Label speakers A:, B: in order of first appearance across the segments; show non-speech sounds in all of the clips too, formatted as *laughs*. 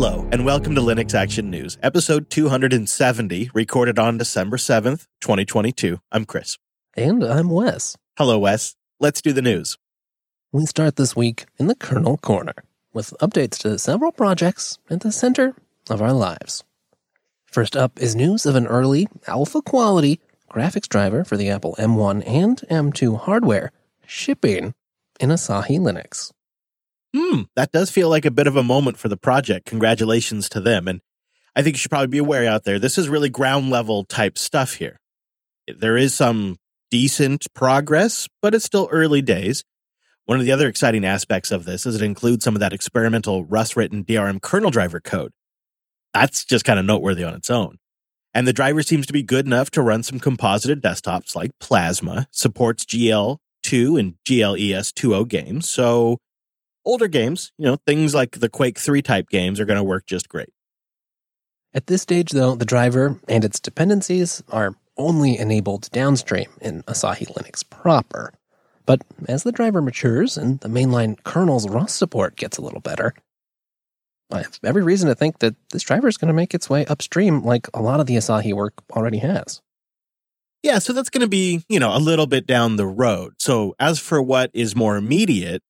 A: Hello, and welcome to Linux Action News, episode 270, recorded on December 7th, 2022. I'm Chris.
B: And I'm Wes.
A: Hello, Wes. Let's do the news.
B: We start this week in the Kernel Corner with updates to several projects at the center of our lives. First up is news of an early, alpha quality graphics driver for the Apple M1 and M2 hardware shipping in Asahi Linux.
A: Hmm, that does feel like a bit of a moment for the project. Congratulations to them. And I think you should probably be aware out there, this is really ground level type stuff here. There is some decent progress, but it's still early days. One of the other exciting aspects of this is it includes some of that experimental Rust written DRM kernel driver code. That's just kind of noteworthy on its own. And the driver seems to be good enough to run some composited desktops like Plasma, supports GL2 and GLES 2.0 games. So older games, you know, things like the Quake 3 type games are going to work just great.
B: At this stage, though, the driver and its dependencies are only enabled downstream in Asahi Linux proper. But as the driver matures and the mainline kernel's Rust support gets a little better, I have every reason to think that this driver is going to make its way upstream like a lot of the Asahi work already has.
A: Yeah, so that's going to be, you know, a little bit down the road. So as for what is more immediate,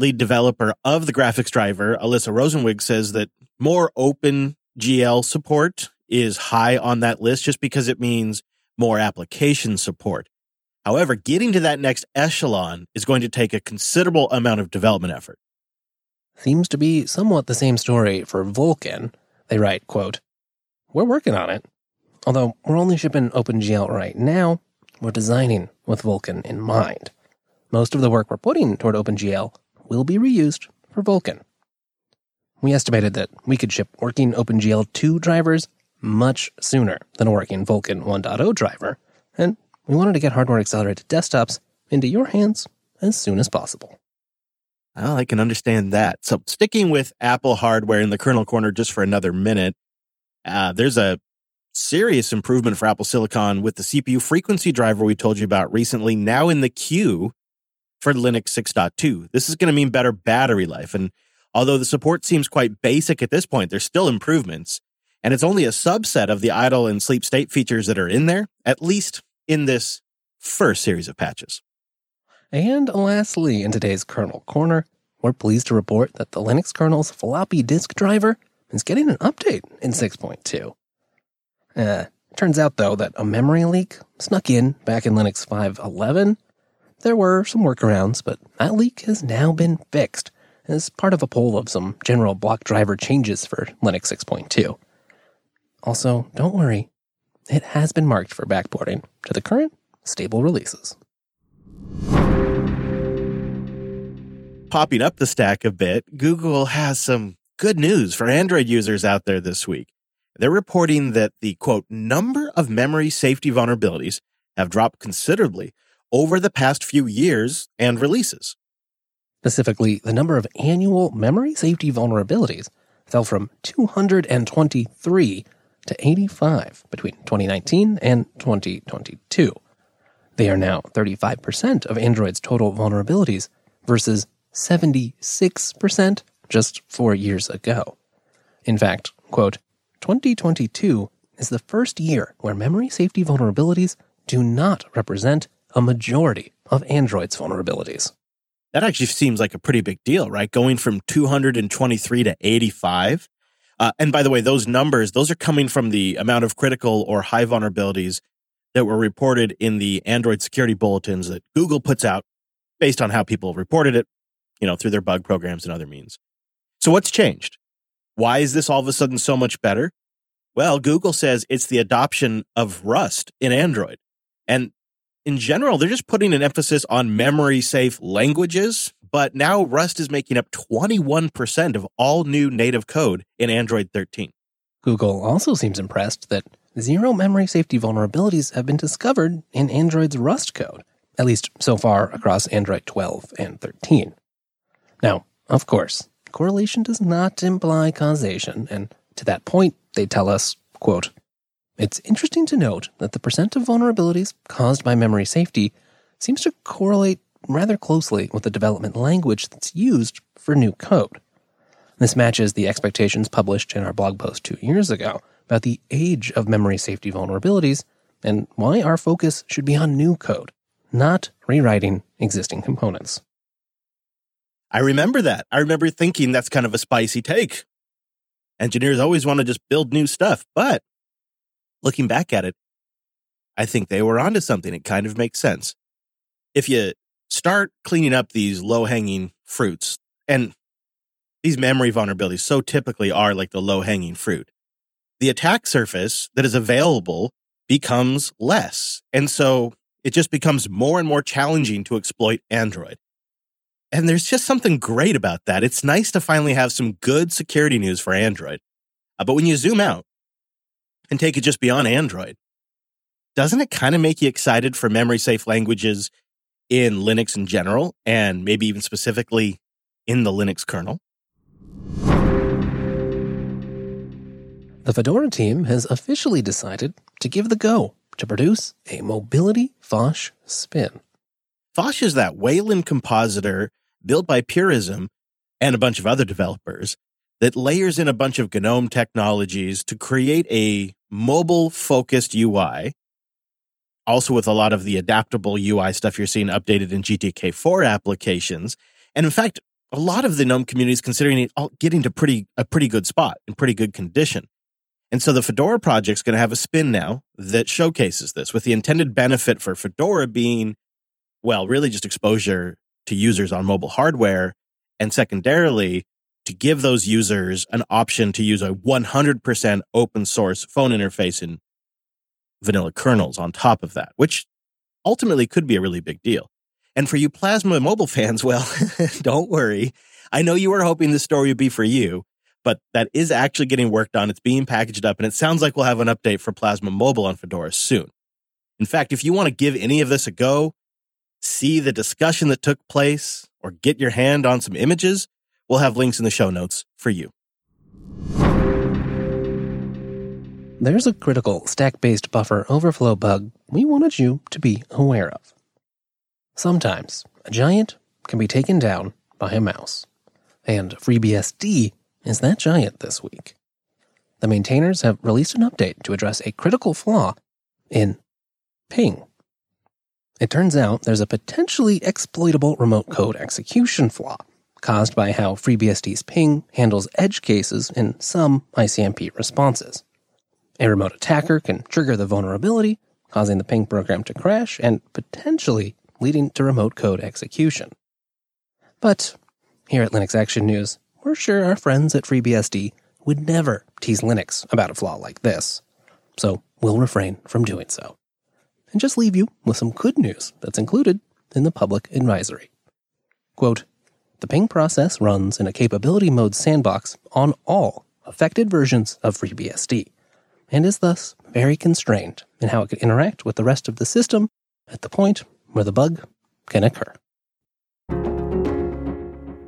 A: lead developer of the graphics driver, Alyssa Rosenzweig, says that more open GL support is high on that list just because it means more application support. However, getting to that next echelon is going to take a considerable amount of development effort.
B: Seems to be somewhat the same story for Vulkan. They write, quote, We're working on it. Although we're only shipping OpenGL right now, we're designing with Vulkan in mind. Most of the work we're putting toward OpenGL will be reused for Vulkan. We estimated that we could ship working OpenGL 2 drivers much sooner than a working Vulkan 1.0 driver, and we wanted to get hardware accelerated desktops into your hands as soon as possible.
A: Well, I can understand that. So, sticking with Apple hardware in the kernel corner just for another minute, uh, there's a serious improvement for Apple Silicon with the CPU frequency driver we told you about recently, now in the queue for Linux 6.2. This is going to mean better battery life. And although the support seems quite basic at this point, there's still improvements. And it's only a subset of the idle and sleep state features that are in there, at least in this first series of patches.
B: And lastly, in today's kernel corner, we're pleased to report that the Linux kernel's floppy disk driver is getting an update in 6.2. Uh, turns out, though, that a memory leak snuck in back in Linux 5.11 there were some workarounds, but that leak has now been fixed as part of a poll of some general block driver changes for Linux 6.2. Also, don't worry, it has been marked for backporting to the current stable releases.
A: Popping up the stack a bit, Google has some good news for Android users out there this week. They're reporting that the quote number of memory safety vulnerabilities have dropped considerably over the past few years and releases.
B: Specifically, the number of annual memory safety vulnerabilities fell from 223 to 85 between 2019 and 2022. They are now 35% of Android's total vulnerabilities versus 76% just four years ago. In fact, quote, 2022 is the first year where memory safety vulnerabilities do not represent a majority of Android's vulnerabilities.
A: That actually seems like a pretty big deal, right? Going from 223 to 85. Uh, and by the way, those numbers, those are coming from the amount of critical or high vulnerabilities that were reported in the Android security bulletins that Google puts out based on how people reported it, you know, through their bug programs and other means. So what's changed? Why is this all of a sudden so much better? Well, Google says it's the adoption of Rust in Android. And in general, they're just putting an emphasis on memory safe languages. But now Rust is making up 21% of all new native code in Android 13.
B: Google also seems impressed that zero memory safety vulnerabilities have been discovered in Android's Rust code, at least so far across Android 12 and 13. Now, of course, correlation does not imply causation, and to that point, they tell us, quote, it's interesting to note that the percent of vulnerabilities caused by memory safety seems to correlate rather closely with the development language that's used for new code. This matches the expectations published in our blog post two years ago about the age of memory safety vulnerabilities and why our focus should be on new code, not rewriting existing components.
A: I remember that. I remember thinking that's kind of a spicy take. Engineers always want to just build new stuff. But looking back at it, I think they were onto something. It kind of makes sense. If you start cleaning up these low hanging fruits, and these memory vulnerabilities so typically are like the low hanging fruit, the attack surface that is available becomes less. And so it just becomes more and more challenging to exploit Android. And there's just something great about that. It's nice to finally have some good security news for Android. Uh, but when you zoom out and take it just beyond Android, doesn't it kind of make you excited for memory safe languages in Linux in general, and maybe even specifically in the Linux kernel?
B: The Fedora team has officially decided to give the go to produce a mobility Phosh spin.
A: Phosh is that Wayland compositor built by Purism and a bunch of other developers that layers in a bunch of GNOME technologies to create a mobile focused UI. Also, with a lot of the adaptable UI stuff you're seeing updated in GTK4 applications. And in fact, a lot of the GNOME community is considering it getting to pretty, a pretty good spot in pretty good condition. And so the Fedora project's going to have a spin now that showcases this with the intended benefit for Fedora being, well, really just exposure to users on mobile hardware. And secondarily, to give those users an option to use a 100% open source phone interface in vanilla kernels on top of that, which ultimately could be a really big deal. And for you Plasma mobile *laughs* fans, well, *laughs* don't worry. I know you were hoping this story would be for you, but that is actually getting worked on. It's being packaged up, and it sounds like we'll have an update for Plasma Mobile on Fedora soon. In fact, if you want to give any of this a go, see the discussion that took place, or get your hand on some images, we'll have links in the show notes for you.
B: There's a critical stack based buffer overflow bug we wanted you to be aware of. Sometimes a giant can be taken down by a mouse, and FreeBSD is that giant this week. The maintainers have released an update to address a critical flaw in ping. It turns out there's a potentially exploitable remote code execution flaw caused by how FreeBSD's ping handles edge cases in some ICMP responses. A remote attacker can trigger the vulnerability, causing the ping program to crash and potentially leading to remote code execution. But here at Linux Action News, we're sure our friends at FreeBSD would never tease Linux about a flaw like this. So we'll refrain from doing so and just leave you with some good news that's included in the public advisory. Quote, the ping process runs in a capability mode sandbox on all affected versions of FreeBSD and is thus very constrained in how it can interact with the rest of the system at the point where the bug can occur.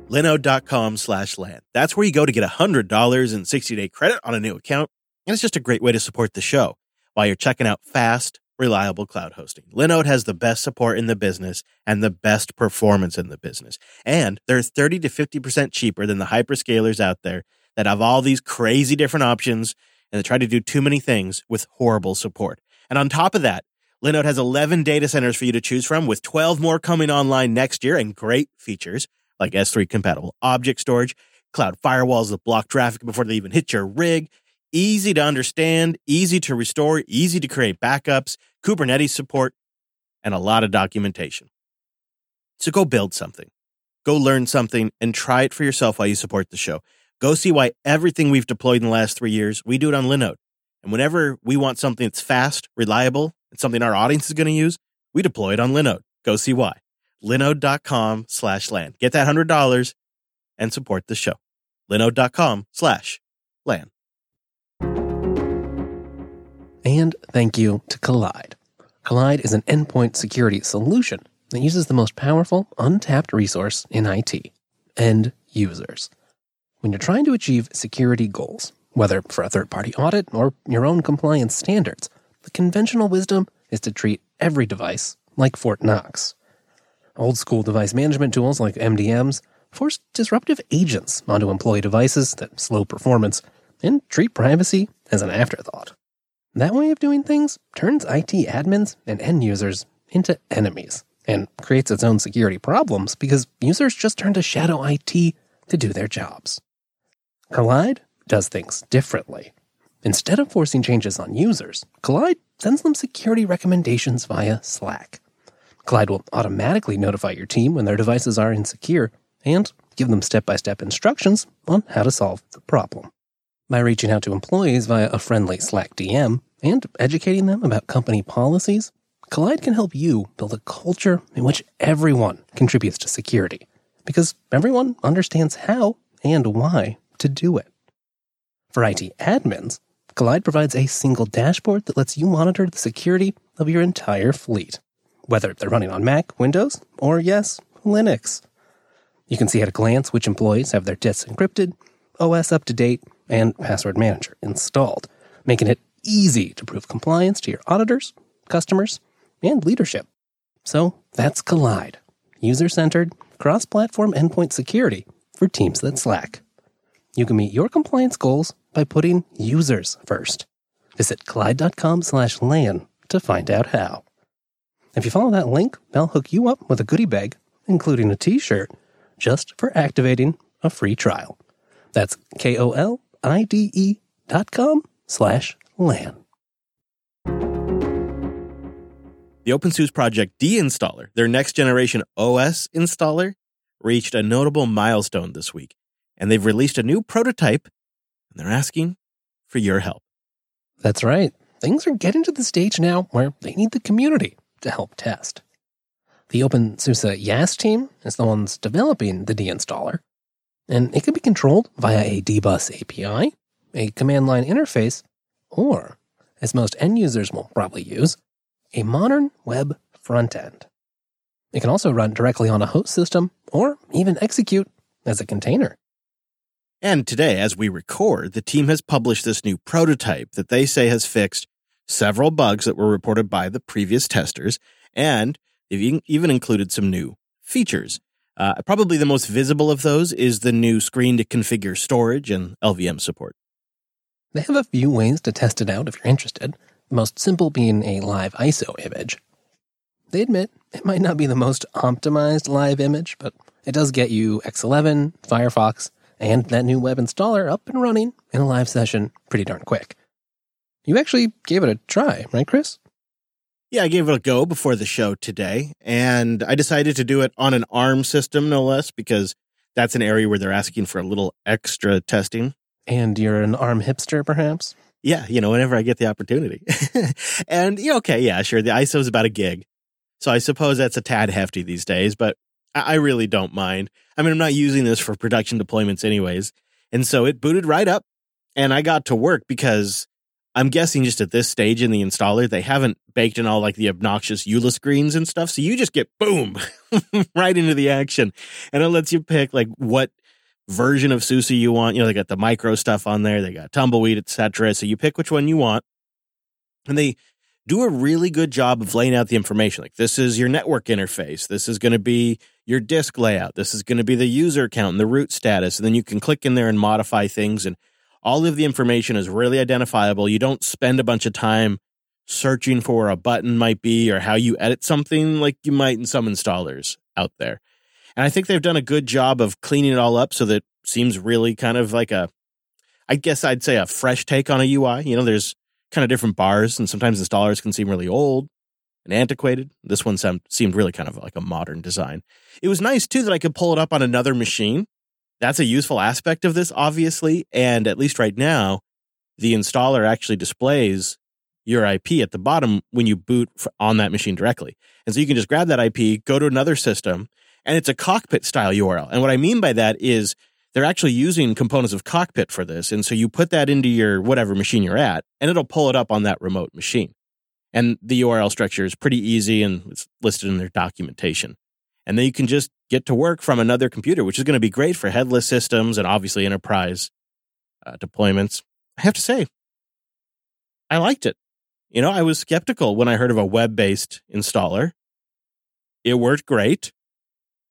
A: Linode.com slash LAN. That's where you go to get $100 in 60 day credit on a new account. And it's just a great way to support the show while you're checking out fast, reliable cloud hosting. Linode has the best support in the business and the best performance in the business. And they're 30 to 50% cheaper than the hyperscalers out there that have all these crazy different options and they try to do too many things with horrible support. And on top of that, Linode has 11 data centers for you to choose from with 12 more coming online next year and great features like S3 compatible object storage, cloud firewalls that block traffic before they even hit your rig, easy to understand, easy to restore, easy to create backups, Kubernetes support, and a lot of documentation. So go build something, go learn something, and try it for yourself while you support the show. Go see why everything we've deployed in the last three years, we do it on Linode. And whenever we want something that's fast, reliable, and something our audience is going to use, we deploy it on Linode. Go see why. Linode.com slash LAN. Get that $100 and support the show. Linode.com slash LAN.
B: And thank you to Kolide. Kolide is an endpoint security solution that uses the most powerful, untapped resource in IT end users. When you're trying to achieve security goals, whether for a third party audit or your own compliance standards, the conventional wisdom is to treat every device like Fort Knox. Old school device management tools like MDMs force disruptive agents onto employee devices that slow performance and treat privacy as an afterthought. That way of doing things turns IT admins and end users into enemies and creates its own security problems because users just turn to shadow IT to do their jobs. Kolide does things differently. Instead of forcing changes on users, Kolide sends them security recommendations via Slack. Kolide will automatically notify your team when their devices are insecure and give them step by step instructions on how to solve the problem. By reaching out to employees via a friendly Slack DM and educating them about company policies, Kolide can help you build a culture in which everyone contributes to security because everyone understands how and why to do it. For IT admins, Kolide provides a single dashboard that lets you monitor the security of your entire fleet, whether they're running on Mac, Windows, or yes, Linux. You can see at a glance which employees have their disks encrypted, OS up to date, and Password Manager installed, making it easy to prove compliance to your auditors, customers, and leadership. So that's Kolide, user centered, cross platform endpoint security for teams that slack. You can meet your compliance goals by putting users first. Visit kolide.com slash LAN to find out how. If you follow that link, they'll hook you up with a goodie bag, including a t shirt, just for activating a free trial. That's K O L I D E dot com slash LAN.
A: The OpenSUSE project D-Installer, their next generation OS installer, reached a notable milestone this week, and they've released a new prototype, and they're asking for your help.
B: That's right. Things are getting to the stage now where they need the community to help test. The OpenSUSE YaST team is the ones developing the D-Installer, and it can be controlled via a dbus API, a command line interface, or, as most end users will probably use, a modern web front end. It can also run directly on a host system or even execute as a container.
A: And today, as we record, the team has published this new prototype that they say has fixed several bugs that were reported by the previous testers, and they've even included some new features. Uh, probably the most visible of those is the new screen to configure storage and LVM support.
B: They have a few ways to test it out if you're interested, the most simple being a live ISO image. They admit it might not be the most optimized live image, but it does get you X11, Firefox, and that new web installer up and running in a live session pretty darn quick. You actually gave it a try, right, Chris?
A: Yeah, I gave it a go before the show today, and I decided to do it on an ARM system, no less, because that's an area where they're asking for a little extra testing.
B: And you're an ARM hipster, perhaps?
A: Yeah, you know, whenever I get the opportunity. *laughs* and, yeah, okay, yeah, sure. The ISO is about a gig. So I suppose that's a tad hefty these days, but I really don't mind. I mean, I'm not using this for production deployments anyways. And so it booted right up and I got to work because I'm guessing just at this stage in the installer, they haven't baked in all like the obnoxious EULA screens and stuff. So you just get boom *laughs* right into the action. And it lets you pick like what version of SUSE you want. You know, they got the micro stuff on there, they got tumbleweed, etc. So you pick which one you want. And they do a really good job of laying out the information. Like this is your network interface. This is going to be your disk layout. This is going to be the user account and the root status. And then you can click in there and modify things. And all of the information is really identifiable. You don't spend a bunch of time searching for where a button might be or how you edit something like you might in some installers out there. And I think they've done a good job of cleaning it all up so that seems really kind of like a, I guess I'd say a fresh take on a UI. You know, there's kind of different bars, and sometimes installers can seem really old and antiquated. This one seemed really kind of like a modern design. It was nice too that I could pull it up on another machine. That's a useful aspect of this, obviously. And at least right now, the installer actually displays your IP at the bottom when you boot on that machine directly. And so you can just grab that IP, go to another system, and it's a cockpit style URL. And what I mean by that is they're actually using components of cockpit for this and so you put that into your whatever machine you're at and it'll pull it up on that remote machine and the url structure is pretty easy and it's listed in their documentation and then you can just get to work from another computer which is going to be great for headless systems and obviously enterprise uh, deployments. I have to say i liked it. You know i was skeptical when i heard of a web-based installer. It worked great.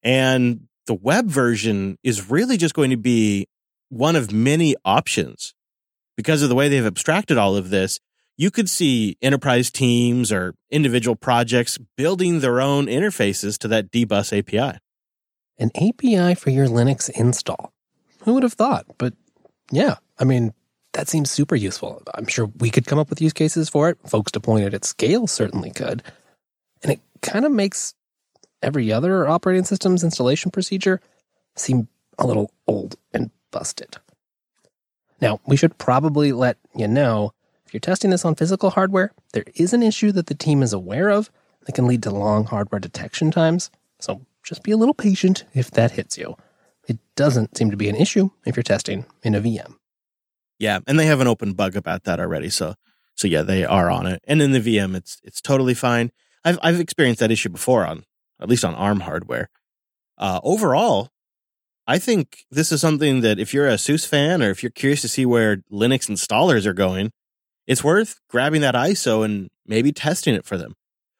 A: And the web version is really just going to be one of many options. Because of the way they've abstracted all of this. You could see enterprise teams or individual projects building their own interfaces to that dbus API.
B: An API for your Linux install. Who would have thought? But yeah, I mean, that seems super useful. I'm sure we could come up with use cases for it. Folks deploying it at scale certainly could. And it kind of makes every other operating system's installation procedure seem a little old and busted. Now, we should probably let you know if you're testing this on physical hardware, there is an issue that the team is aware of that can lead to long hardware detection times. So just be a little patient if that hits you. It doesn't seem to be an issue if you're testing in a VM.
A: Yeah, and they have an open bug about that already. So, so yeah, they are on it. And in the VM, it's it's totally fine. I've I've experienced that issue before on at least on ARM hardware. Uh, overall, I think this is something that if you're a SUSE fan or if you're curious to see where Linux installers are going, it's worth grabbing that ISO and maybe testing it for them.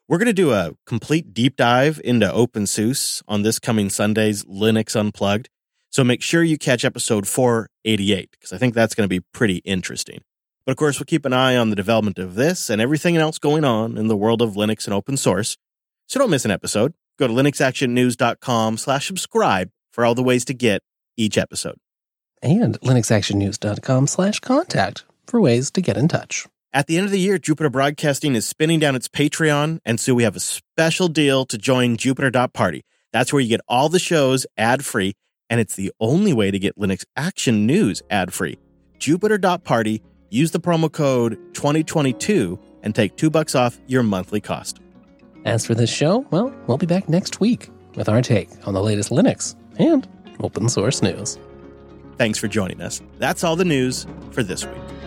A: We're going to do a complete deep dive into OpenSUSE on this coming Sunday's Linux Unplugged. So make sure you catch episode 488 because I think that's going to be pretty interesting. But of course, we'll keep an eye on the development of this and everything else going on in the world of Linux and open source. So don't miss an episode. Go to linuxactionnews.com slash subscribe for all the ways to get each episode.
B: And linuxactionnews.com slash contact for ways to get in touch.
A: At the end of the year, Jupiter Broadcasting is spinning down its Patreon, and so we have a special deal to join Jupiter.party. That's where you get all the shows ad free, and it's the only way to get Linux Action News ad free. Jupiter.party, use the promo code 2022 and take two bucks off your monthly cost.
B: As for this show, well, we'll be back next week with our take on the latest Linux and open source news.
A: Thanks for joining us. That's all the news for this week.